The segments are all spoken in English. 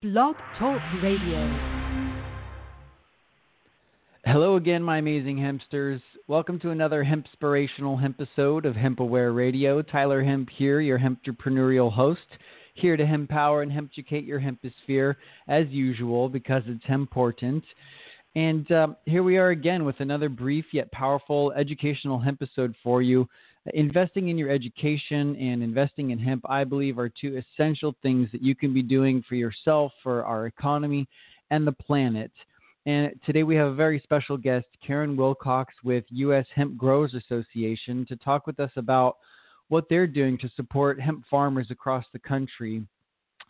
Blog Talk Radio. Hello again, my amazing hempsters. Welcome to another hempspirational hemp episode of Hemp Aware Radio. Tyler Hemp here, your hempreneurial host, here to empower and hemp-educate your hemposphere as usual because it's important. And uh, here we are again with another brief yet powerful educational hempisode for you. Investing in your education and investing in hemp, I believe, are two essential things that you can be doing for yourself, for our economy, and the planet. And today we have a very special guest, Karen Wilcox with U.S. Hemp Growers Association, to talk with us about what they're doing to support hemp farmers across the country.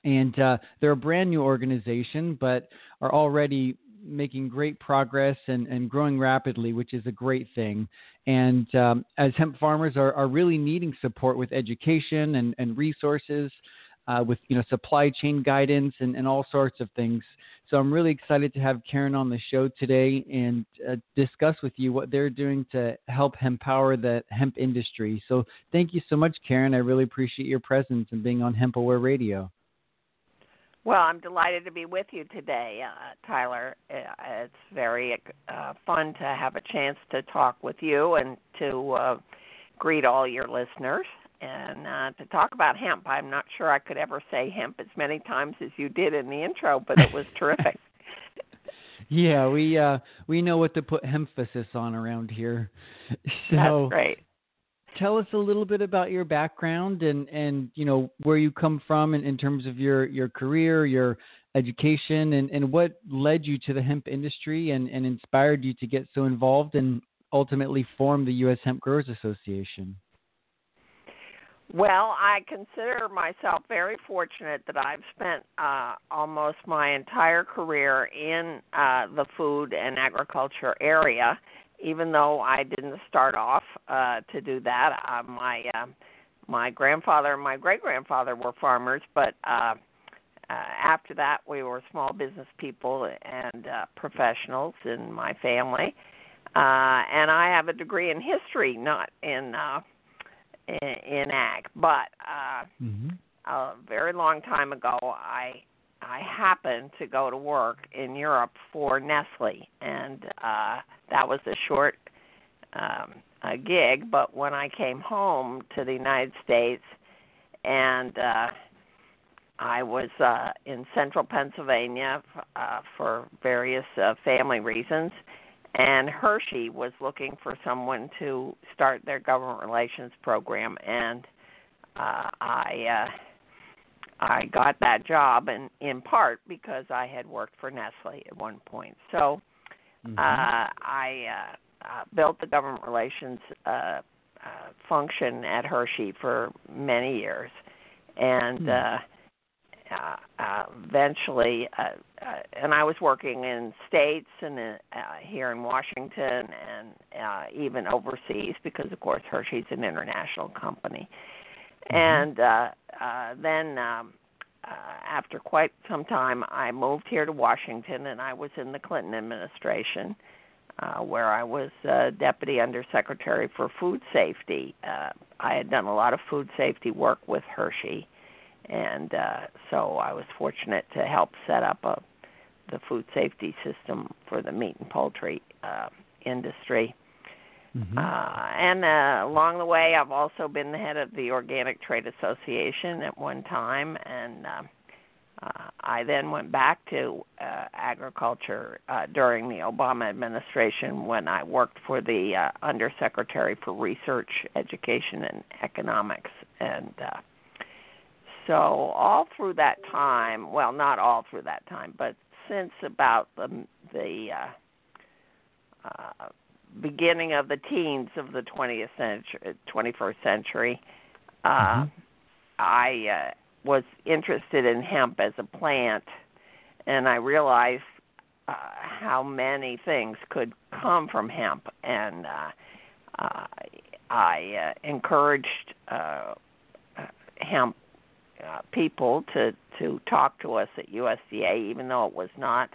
And uh, they're a brand new organization, but are already making great progress and, and growing rapidly, which is a great thing. And um, as hemp farmers are, are really needing support with education and, and resources, uh, with you know supply chain guidance and, and all sorts of things. So I'm really excited to have Karen on the show today and uh, discuss with you what they're doing to help empower the hemp industry. So thank you so much, Karen. I really appreciate your presence and being on Hemp Aware Radio. Well, I'm delighted to be with you today, uh, Tyler. Uh, it's very uh, fun to have a chance to talk with you and to uh, greet all your listeners and uh, to talk about hemp. I'm not sure I could ever say hemp as many times as you did in the intro, but it was terrific. yeah, we uh, we know what to put emphasis on around here. So, That's great tell us a little bit about your background and and you know where you come from in, in terms of your your career your education and and what led you to the hemp industry and and inspired you to get so involved and ultimately form the US Hemp Growers Association? Well, I consider myself very fortunate that I've spent uh, almost my entire career in uh, the food and agriculture area even though I didn't start off uh, to do that. Uh, my uh, my grandfather and my great grandfather were farmers, but uh, uh, after that, we were small business people and uh, professionals in my family. Uh, and I have a degree in history, not in uh, in, in ag. But uh, mm-hmm. a very long time ago, I I happened to go to work in Europe for Nestle, and uh, that was a short um, a gig. But when I came home to the United States, and uh, I was uh, in central Pennsylvania uh, for various uh, family reasons, and Hershey was looking for someone to start their government relations program, and uh, I. Uh, I got that job, and in part because I had worked for Nestle at one point. So mm-hmm. uh, I uh, uh, built the government relations uh, uh, function at Hershey for many years, and mm. uh, uh, uh, eventually, uh, uh, and I was working in states and uh, here in Washington and uh, even overseas because, of course, Hershey's an international company. Mm-hmm. And uh, uh, then um, uh, after quite some time, I moved here to Washington, and I was in the Clinton administration, uh, where I was uh, deputy undersecretary for food safety. Uh, I had done a lot of food safety work with Hershey, and uh, so I was fortunate to help set up a the food safety system for the meat and poultry uh, industry. Mm-hmm. Uh, and uh, along the way, I've also been the head of the Organic Trade Association at one time, and uh, uh, I then went back to uh, agriculture uh, during the Obama administration when I worked for the uh, Undersecretary for Research, Education, and Economics, and uh, so all through that time, well, not all through that time, but since about the the uh, uh, beginning of the teens of the 20th century, 21st century, uh, mm-hmm. I uh, was interested in hemp as a plant, and I realized uh, how many things could come from hemp, and uh, uh, I uh, encouraged uh, hemp uh, people to to talk to us at USDA, even though it was not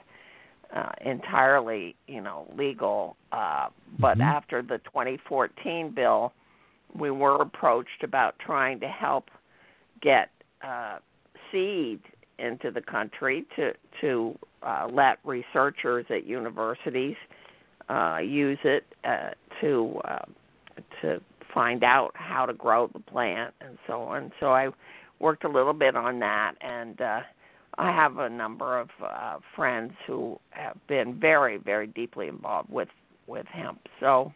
uh, entirely, you know, legal. Uh, but mm-hmm. after the 2014 bill, we were approached about trying to help get uh, seed into the country to to uh, let researchers at universities uh, use it uh, to uh, to find out how to grow the plant and so on. So I worked a little bit on that, and uh, I have a number of uh, friends who have been very, very deeply involved with with hemp. So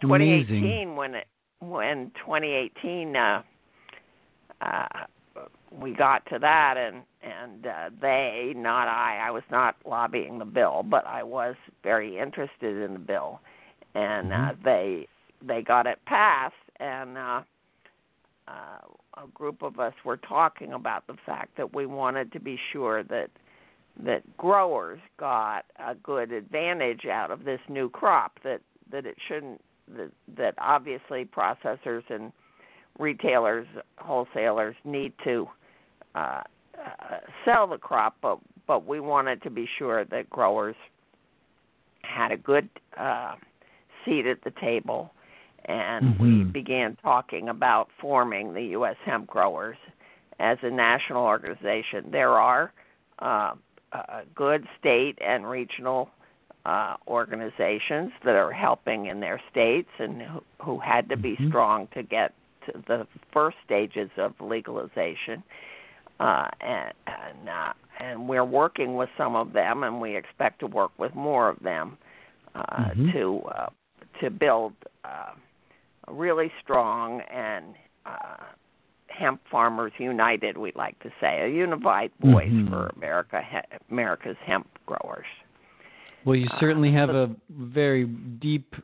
2018, Amazing. when it when 2018 uh, uh, we got to that, and and uh, they, not I, I was not lobbying the bill, but I was very interested in the bill, and uh, Mhm. they they got it passed, and uh, uh, a group of us were talking about the fact that we wanted to be sure that that growers got a good advantage out of this new crop that that it shouldn't that that obviously processors and retailers wholesalers need to uh, uh, sell the crop but but we wanted to be sure that growers had a good uh, seat at the table and we Mhm. began talking about forming the US hemp growers as a national organization there are uh, uh, good state and regional uh, organizations that are helping in their states and who, who had to be Mhm. strong to get to the first stages of legalization. Uh, and and, uh, and we're working with some of them, and we expect to work with more of them uh, Mhm. to uh, to build uh, really strong and uh, hemp farmers united. We like to say a unified voice Mhm. for America, America's hemp growers. Well, you Uh, certainly have so- a very deep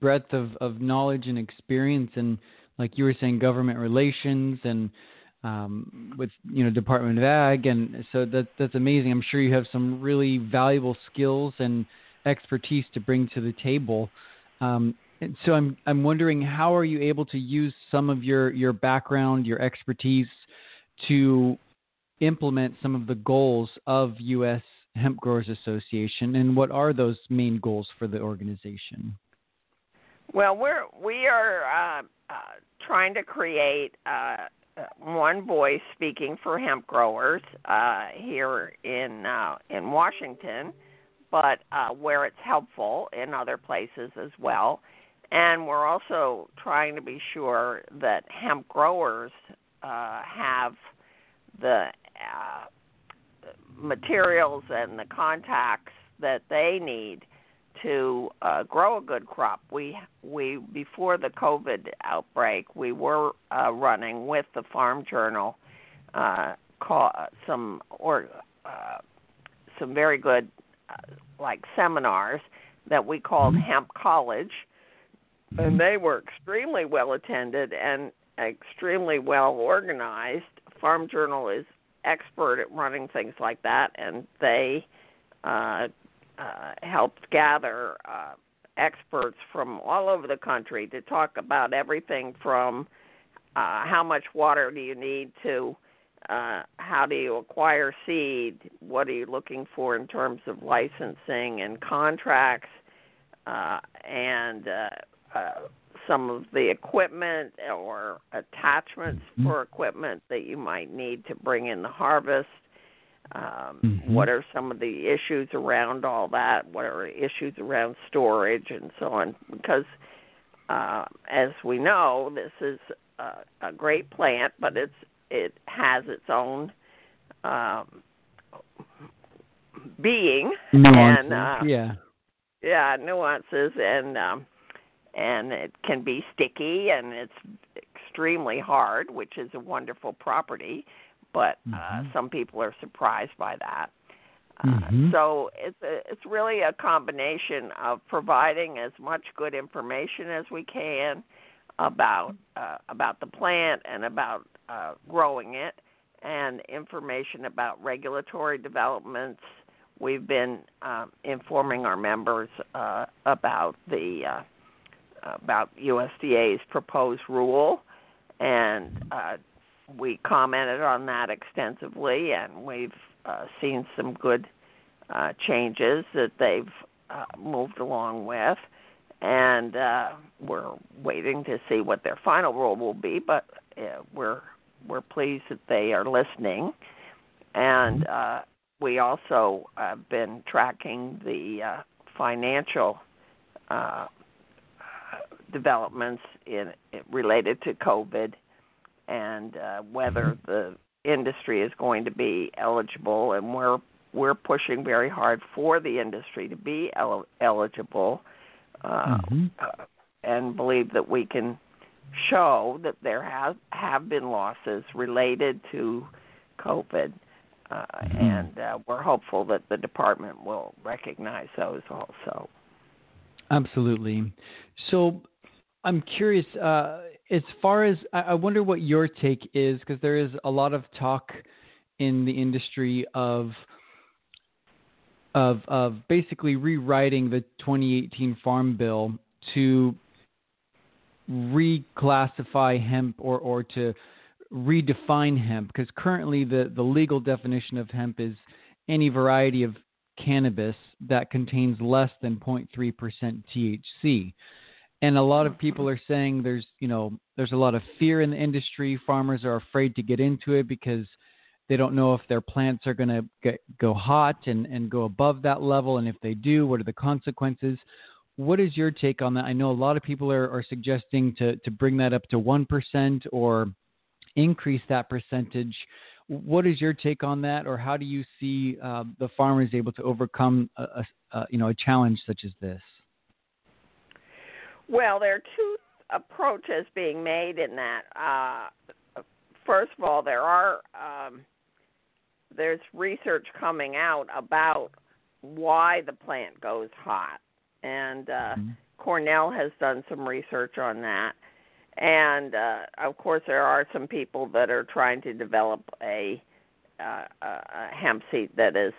breadth of, of knowledge and experience, and like you were saying, government relations and um, with you know Department of Ag, and so that that's amazing. I'm sure you have some really valuable skills and expertise to bring to the table. Um, and so I'm I'm wondering how are you able to use some of your your background, your expertise, to implement some of the goals of U.S. Hemp Growers Association, and what are those main goals for the organization? Well, we're we are uh, uh, trying to create uh, one voice speaking for hemp growers uh, here in uh, in Washington, but uh, where it's helpful in other places as well. And we're also trying to be sure that hemp growers uh, have the uh, materials and the contacts that they need to uh, grow a good crop. We we before the COVID outbreak, we were uh, running with the Farm Journal uh, call, some or uh, some very good uh, like seminars that we called Hemp College, and they were extremely well attended and extremely well organized. Farm Journal is expert at running things like that, and they uh, uh, helped gather uh, experts from all over the country to talk about everything from uh, how much water do you need to uh, how do you acquire seed, what are you looking for in terms of licensing and contracts, uh, and uh, uh, some of the equipment or attachments Mhm. for equipment that you might need to bring in the harvest. Um, Mhm. What are some of the issues around all that? What are issues around storage and so on? Because, uh, as we know, this is a, a great plant, but it's it has its own um, being Nuances, and uh, yeah. yeah nuances and um and it can be sticky and it's extremely hard which is a wonderful property but uh Mhm. some people are surprised by that uh, Mhm. so it's a, it's really a combination of providing as much good information as we can about uh, about the plant and about uh, growing it and information about regulatory developments we've been um, informing our members uh, about the uh, about USDA's proposed rule, and uh, we commented on that extensively, and we've uh, seen some good uh, changes that they've uh, moved along with, and uh, we're waiting to see what their final rule will be, but uh, we're we're pleased that they are listening. And uh, we also have been tracking the uh, financial uh, developments in related to COVID and uh, whether the industry is going to be eligible, and we're we're pushing very hard for the industry to be el- eligible, uh, Mhm. uh, and believe that we can show that there have have been losses related to COVID, uh, Mhm. and uh, we're hopeful that the department will recognize those also. Absolutely. So I'm curious, uh, as far as I I wonder what your take is, because there is a lot of talk in the industry of of of basically rewriting the 2018 Farm Bill to reclassify hemp or or to redefine hemp because currently the the legal definition of hemp is any variety of cannabis that contains less than 0.3% THC. And a lot of people are saying there's, you know, there's a lot of fear in the industry. Farmers are afraid to get into it because they don't know if their plants are going to go hot and and go above that level and if they do, what are the consequences? What is your take on that? I know a lot of people are, are suggesting to to bring that up to 1% or increase that percentage. What is your take on that, or how do you see uh, the farmers able to overcome a, a, a, you know a challenge such as this? Well, there are two approaches being made in that. Uh, first of all, there are um, there's research coming out about why the plant goes hot, and uh, Mm-hmm. Cornell has done some research on that. And uh, of course, there are some people that are trying to develop a, uh, a hemp seed that is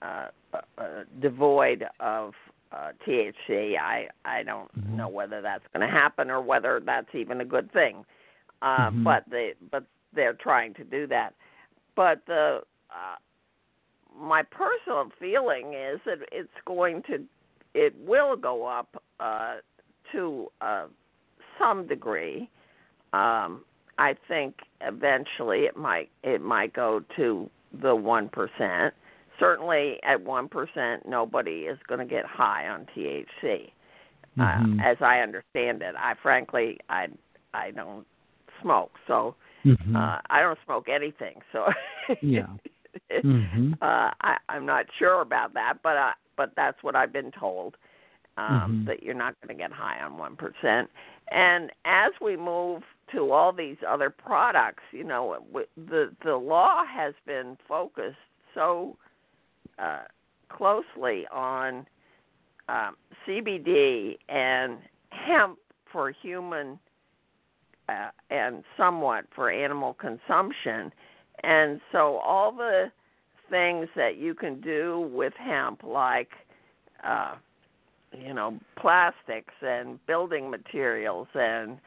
uh, uh, devoid of uh, THC. I I don't Mhm. know whether that's going to happen or whether that's even a good thing. Uh, Mhm. But they but they're trying to do that. But the uh, my personal feeling is that it's going to it will go up uh, to uh, some degree. Um, I think eventually it might it might go to the one percent. Certainly, at one percent, nobody is going to get high on THC, Mhm. uh, as I understand it. I frankly, I I don't smoke, so Mhm. uh, I don't smoke anything. So Yeah. Mhm. uh, I, I'm not sure about that, but uh, but that's what I've been told um, Mhm. that you're not going to get high on one percent. And as we move to all these other products, you know, w- the the law has been focused so uh, closely on um, CBD and hemp for human uh, and somewhat for animal consumption. And so all the things that you can do with hemp, like uh, you know plastics and building materials and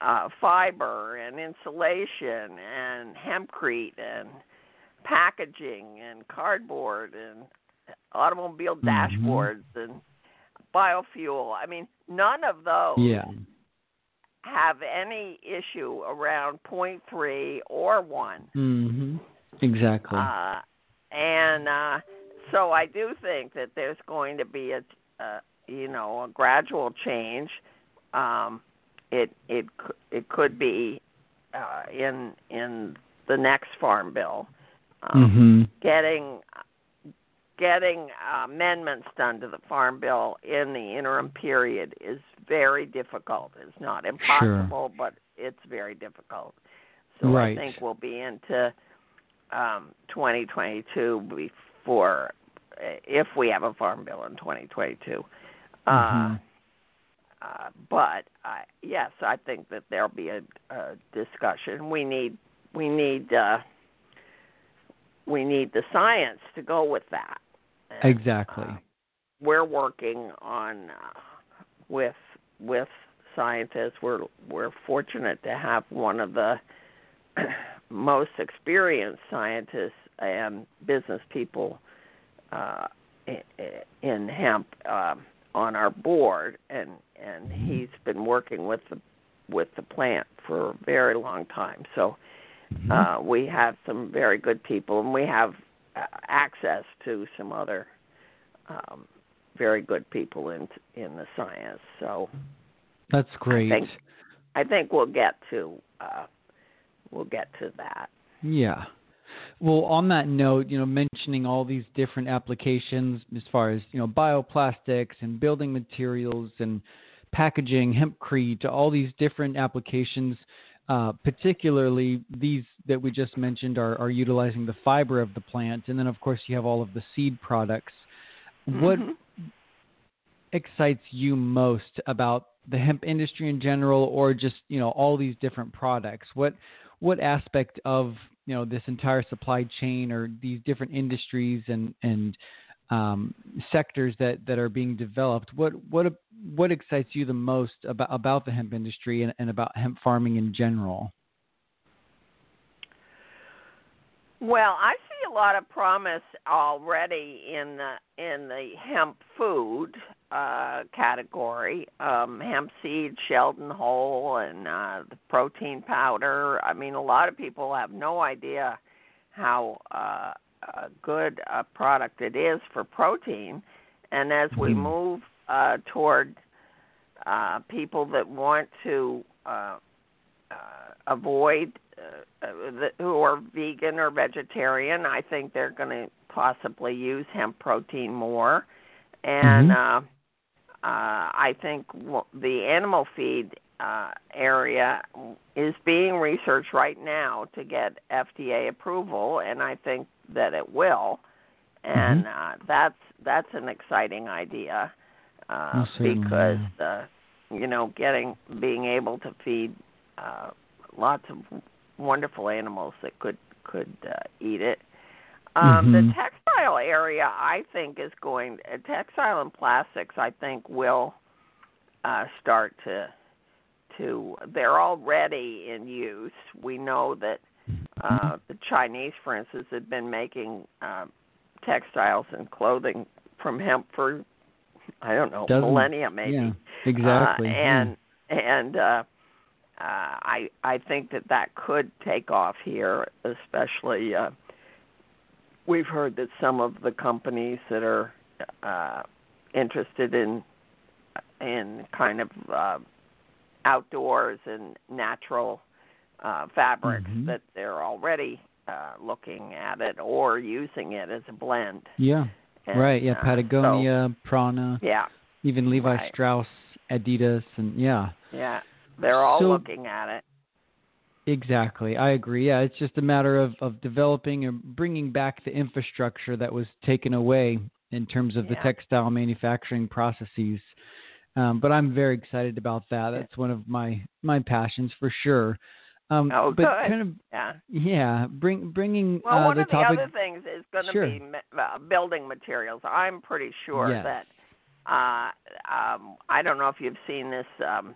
uh, fiber and insulation and hempcrete and packaging and cardboard and automobile Mhm. dashboards and biofuel. I mean, none of those Yeah. have any issue around point three or one. Mhm. Exactly. Uh, and uh, so I do think that there's going to be a, uh, you know, a gradual change. Um, it it it could be uh, in in the next farm bill. Um, mhm. Getting getting uh, amendments done to the farm bill in the interim period is very difficult. It's not impossible, but it's very difficult. So Right. I think we'll be into um, 2022 before, if we have a farm bill in 2022. Uh, Mhm. uh, but I, yes, I think that there'll be a, a discussion. We need we need uh, we need the science to go with that. And, Exactly. uh, we're working on uh, with with scientists. We're we're fortunate to have one of the most experienced scientists and business people uh, i- i- in hemp um, on our board, and and he's been working with the with the plant for a very long time. So Mhm. uh, we have some very good people, and we have uh, access to some other um, very good people in in the science. So That's great. think- I think we'll get to uh, we'll get to that. Yeah. Well, on that note, you know, mentioning all these different applications as far as, you know, bioplastics and building materials and packaging, hempcrete, all these different applications, uh, particularly these that we just mentioned are, are utilizing the fiber of the plant. And then, of course, you have all of the seed products. What Mhm. excites you most about the hemp industry in general or just you know all these different products what what aspect of you know this entire supply chain or these different industries and and um, sectors that, that are being developed what what what excites you the most about about the hemp industry and, and about hemp farming in general Well, I see a lot of promise already in the in the hemp food uh, category. Um, hemp seed, Sheldon whole, and uh, the protein powder. I mean, a lot of people have no idea how uh, uh, good a product it is for protein. And as we Mhm. move uh, toward uh, people that want to uh, uh, avoid uh, uh, the, who are vegan or vegetarian, I think they're going to possibly use hemp protein more. And Mhm. uh, uh, I think w- the animal feed uh, area is being researched right now to get FDA approval, and I think that it will. And uh, that's that's an exciting idea uh, because uh, you know getting being able to feed uh, lots of wonderful animals that could could uh, eat it. Um, The Mhm. textile area, I think, is going. Uh, textile and plastics, I think, will uh, start to to. They're already in use. We know that uh, the Chinese, for instance, had been making uh, textiles and clothing from hemp for I don't know Dozens. millennia maybe. yeah exactly Uh, yeah. and and uh, uh, I I think that that could take off here, especially. Uh, we've heard that some of the companies that are uh, interested in in kind of uh, outdoors and natural uh, fabrics Mhm. that they're already uh, looking at it or using it as a blend. yeah And, right yeah uh, so- patagonia prana yeah, even levi Right. strauss adidas and yeah yeah, they're all So- looking at it. Exactly. I agree. Yeah, it's just a matter of, of developing and bringing back the infrastructure that was taken away in terms of the textile manufacturing processes. Um, but I'm very excited about that. That's one of my my passions for sure. Um, Oh, but good. kind of Yeah. yeah, bring bringing Well, uh, one the of topic. the other things is going to Sure. be uh, building materials. I'm pretty sure Yes. that uh um I don't know if you've seen this um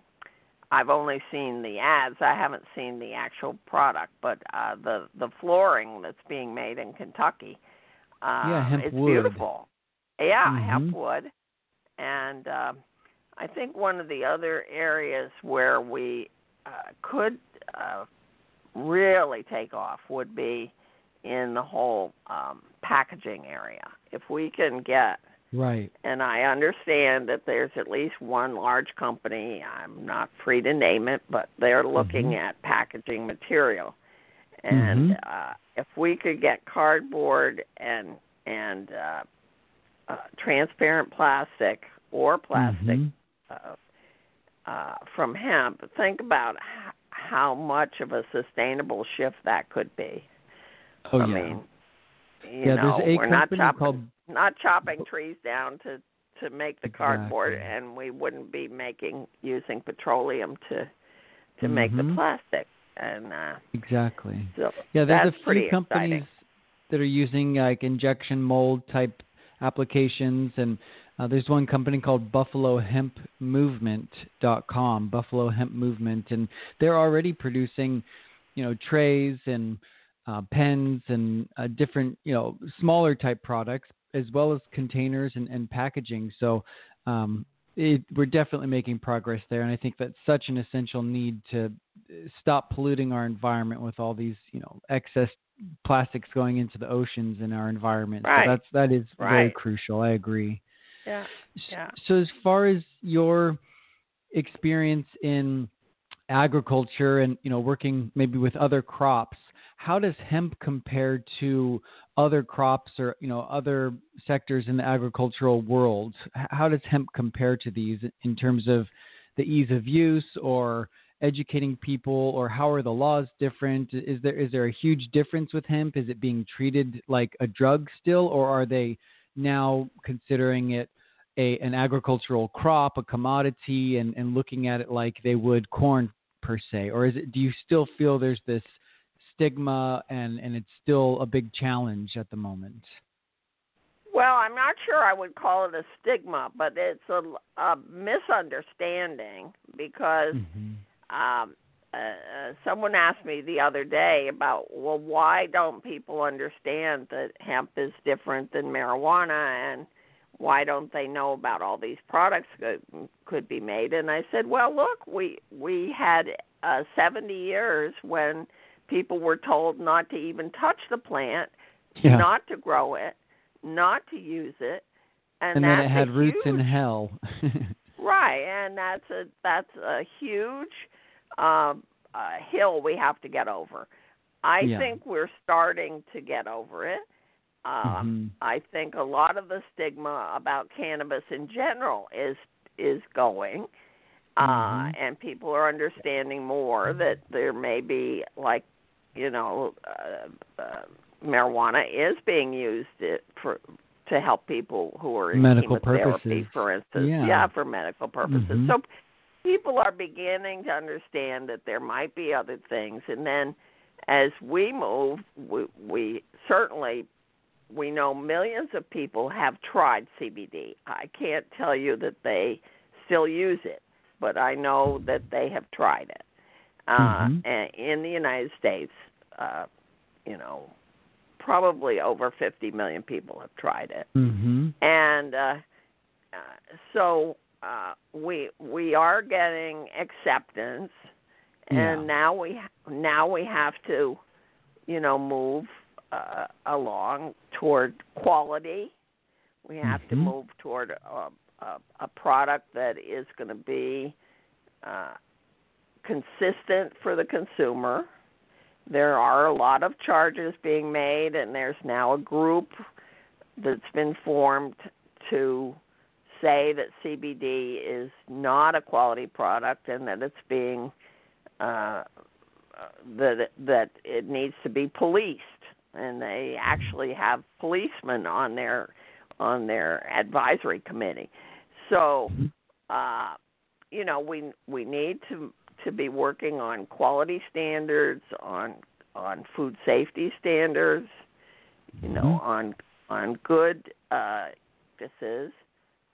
I've only seen the ads. I haven't seen the actual product, but uh the the flooring that's being made in Kentucky um Yeah, hemp it's wood. beautiful. Yeah, Mhm. hemp wood. And um I think one of the other areas where we uh, could uh, really take off would be in the whole um, packaging area. If we can get, right. and I understand that there's at least one large company, I'm not free to name it, but they're looking Mhm. at packaging material. And Mhm. uh, if we could get cardboard and and uh, uh, transparent plastic or plastic Mhm. Uh, uh, from hemp, think about h- how much of a sustainable shift that could be. Oh I yeah. mean, yeah, know, there's a we're not company chopping called not chopping trees down to to make the cardboard, Exactly. and we wouldn't be making using petroleum to to make the Mhm. plastic. And uh, exactly. so Yeah, there's a few companies exciting. that are using like injection mold type applications, and uh, there's one company called BuffaloHempMovement.com, Buffalo Hemp Movement, and they're already producing, you know, trays and uh, pens and uh, different, you know, smaller type products as well as containers and, and packaging. So um, it, we're definitely making progress there, and I think that's such an essential need to stop polluting our environment with all these, you know, excess plastics going into the oceans and our environment. Right. So that's that is right. very crucial. I agree. Yeah. Yeah. So as far as your experience in agriculture and you know working maybe with other crops, how does hemp compare to other crops or you know other sectors in the agricultural world? How does hemp compare to these in terms of the ease of use or educating people or how are the laws different is there is there a huge difference with hemp is it being treated like a drug still or are they now considering it a an agricultural crop a commodity and, and looking at it like they would corn per se? Or is it do you still feel there's this stigma and and it's still a big challenge at the moment? Well, I'm not sure I would call it a stigma, but it's a, a misunderstanding because mm-hmm. um, uh, someone asked me the other day about well why don't people understand that hemp is different than marijuana and why don't they know about all these products that could be made and i said well look we we had uh 70 years when people were told not to even touch the plant yeah. not to grow it not to use it and, and then it had roots huge, in hell right and that's a that's a huge um, uh, hill we have to get over. I yeah. think we're starting to get over it. Um, mm-hmm. I think a lot of the stigma about cannabis in general is is going, uh, mm-hmm. and people are understanding more that there may be like, you know, uh, uh, marijuana is being used for to help people who are in medical chemotherapy, purposes. for instance. Yeah. for medical purposes. Mm-hmm. So people are beginning to understand that there might be other things and then as we move we, we certainly we know millions of people have tried CBD. I can't tell you that they still use it, but I know that they have tried it. Uh, mm-hmm. and in the United States, uh, you know, probably over 50 million people have tried it. Mm-hmm. And uh, uh, so uh, we we are getting acceptance, and yeah. now we now we have to, you know, move uh, along toward quality. We have mm-hmm. to move toward a, a, a product that is going to be uh, consistent for the consumer. There are a lot of charges being made, and there's now a group that's been formed to say that CBD is not a quality product and that it's being uh, that that it needs to be policed, and they actually have policemen on their on their advisory committee. So, uh, you know, we we need to to be working on quality standards, on on food safety standards, you know, Mm-hmm. on on good uh, practices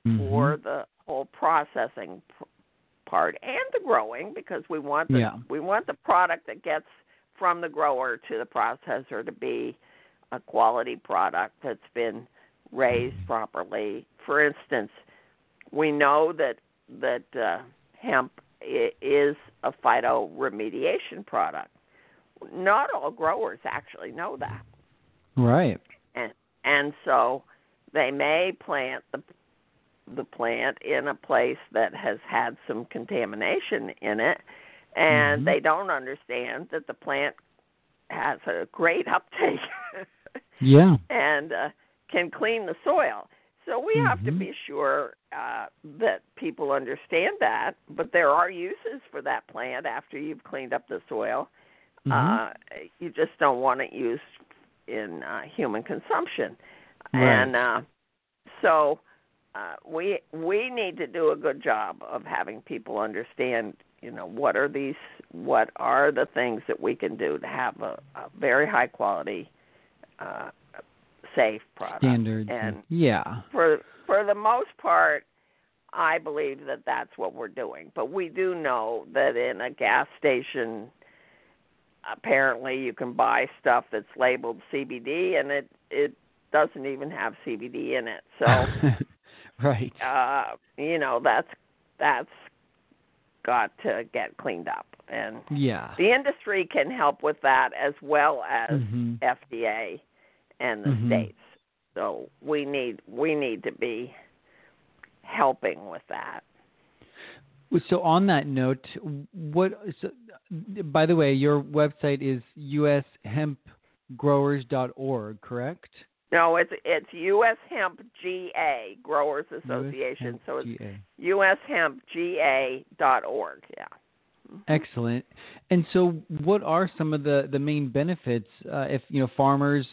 mm-hmm. for the whole processing part and the growing because we want the yeah. we want the product that gets from the grower to the processor to be a quality product that's been raised Mm-hmm. properly. For instance, we know that that uh, hemp is a phytoremediation product. Not all growers actually know that. Right. And and so they may plant the the plant in a place that has had some contamination in it and mm-hmm. they don't understand that the plant has a great uptake yeah and uh, can clean the soil so we mm-hmm. have to be sure uh, that people understand that but there are uses for that plant after you've cleaned up the soil mm-hmm. uh, you just don't want it used in uh, human consumption right. and uh, so uh, we we need to do a good job of having people understand you know what are these what are the things that we can do to have a, a very high quality uh, safe product. Standard. and yeah. for for the most part i believe that that's what we're doing. But we do know that in a gas station apparently you can buy stuff that's labeled cbd and it it doesn't even have cbd in it. So right. Uh, you know, that's that's got to get cleaned up, and Yeah. the industry can help with that as well as Mhm. FDA and the Mhm. states. So we need we need to be helping with that. So on that note, what? So, by the way, your website is ushempgrowers.org, correct? No, it's it's U.S. Hemp GA Growers Association. So it's USHempGA. ushempga.org. Yeah. Excellent. And so, what are some of the, the main benefits uh, if you know farmers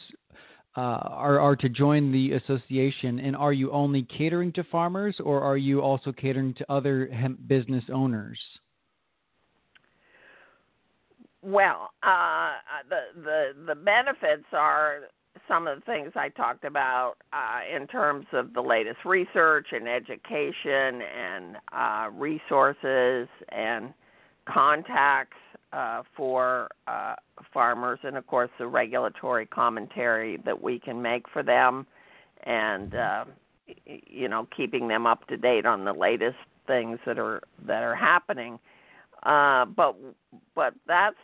uh, are are to join the association? And are you only catering to farmers, or are you also catering to other hemp business owners? Well, uh, the the the benefits are some of the things I talked about uh, in terms of the latest research and education and uh, resources and contacts uh, for uh, farmers, and of course the regulatory commentary that we can make for them, and uh, you know keeping them up to date on the latest things that are that are happening. Uh, but but that's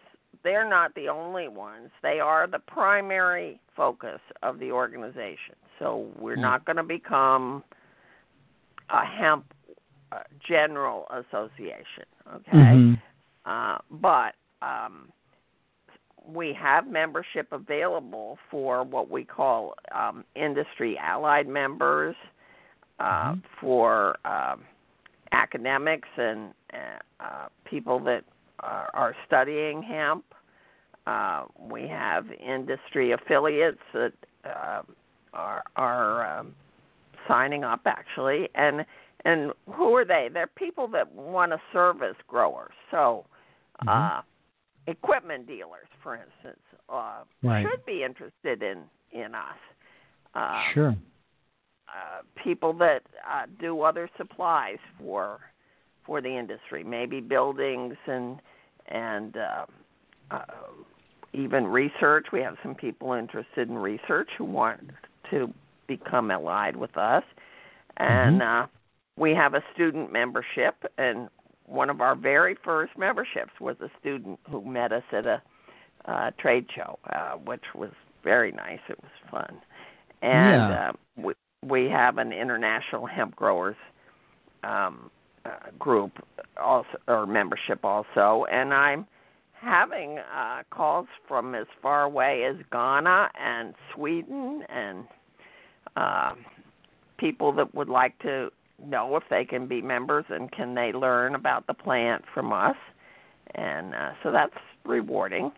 they're not the only ones. They are the primary focus of the organization. So we're Hmm. not going to become a hemp uh, general association, okay? Mhm. Uh, but um, we have membership available for what we call um, industry allied members, uh, Mhm. for um, academics and uh, uh, people that are, are studying hemp. Uh, we have industry affiliates that uh, are are um, signing up actually, and and who are they? They're people that want to service growers. So, uh, Mhm. equipment dealers, for instance, uh, Right. should be interested in in us. Uh, Sure. uh, people that uh, do other supplies for for the industry, maybe buildings and and uh, uh, even research. We have some people interested in research who want to become allied with us, and uh, we have a student membership. And one of our very first memberships was a student who met us at a uh, trade show, uh, which was very nice. It was fun, and Yeah. uh, we we have an international hemp growers um, uh, group also or membership also, and I'm having uh, calls from as far away as Ghana and Sweden and uh, people that would like to know if they can be members and can they learn about the plant from us, and uh, so that's rewarding.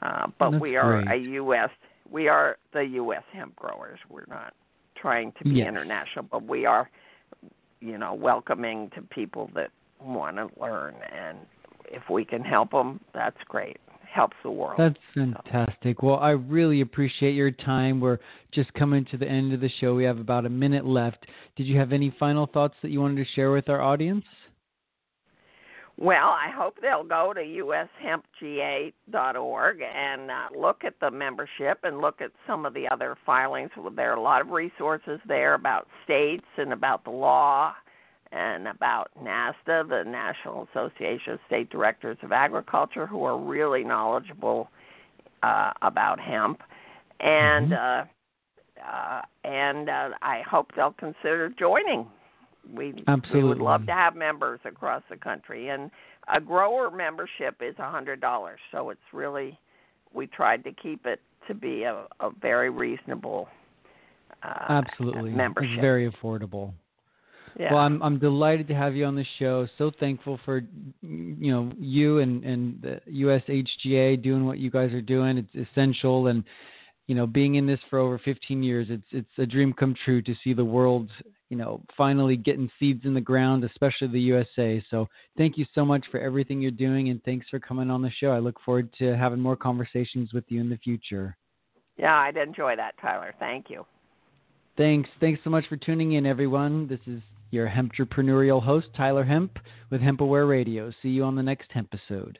Uh, but That's we are great. a U.S. We are the U.S. hemp growers. We're not trying to be Yes. international, but we are, you know, welcoming to people that want to learn, and if we can help them, that's great. Helps the world. That's fantastic. Well, I really appreciate your time. We're just coming to the end of the show. We have about a minute left. Did you have any final thoughts that you wanted to share with our audience? Well, I hope they'll go to ushempga.org and uh, look at the membership and look at some of the other filings. There are a lot of resources there about states and about the law and about NASDA, the National Association of State Directors of Agriculture, who are really knowledgeable uh, about hemp. And uh, uh, and uh, I hope they'll consider joining. We we Absolutely. would love to have members across the country, and a grower membership is a hundred dollars. So it's really we tried to keep it to be a, a very reasonable uh, Absolutely. membership. It's very affordable. yeah. Well, I'm I'm delighted to have you on the show. So thankful for you know you and and the USHGA doing what you guys are doing. It's essential, and you know being in this for over 15 years, it's it's a dream come true to see the world you know finally getting seeds in the ground, especially the USA. So thank you so much for everything you're doing, and thanks for coming on the show. I look forward to having more conversations with you in the future. yeah, I'd enjoy that, Tyler. Thank you. Thanks. Thanks so much for tuning in, everyone. This is your Hemp entrepreneurial host, Tyler Hemp, with HempAware Radio. See you on the next Hemp episode.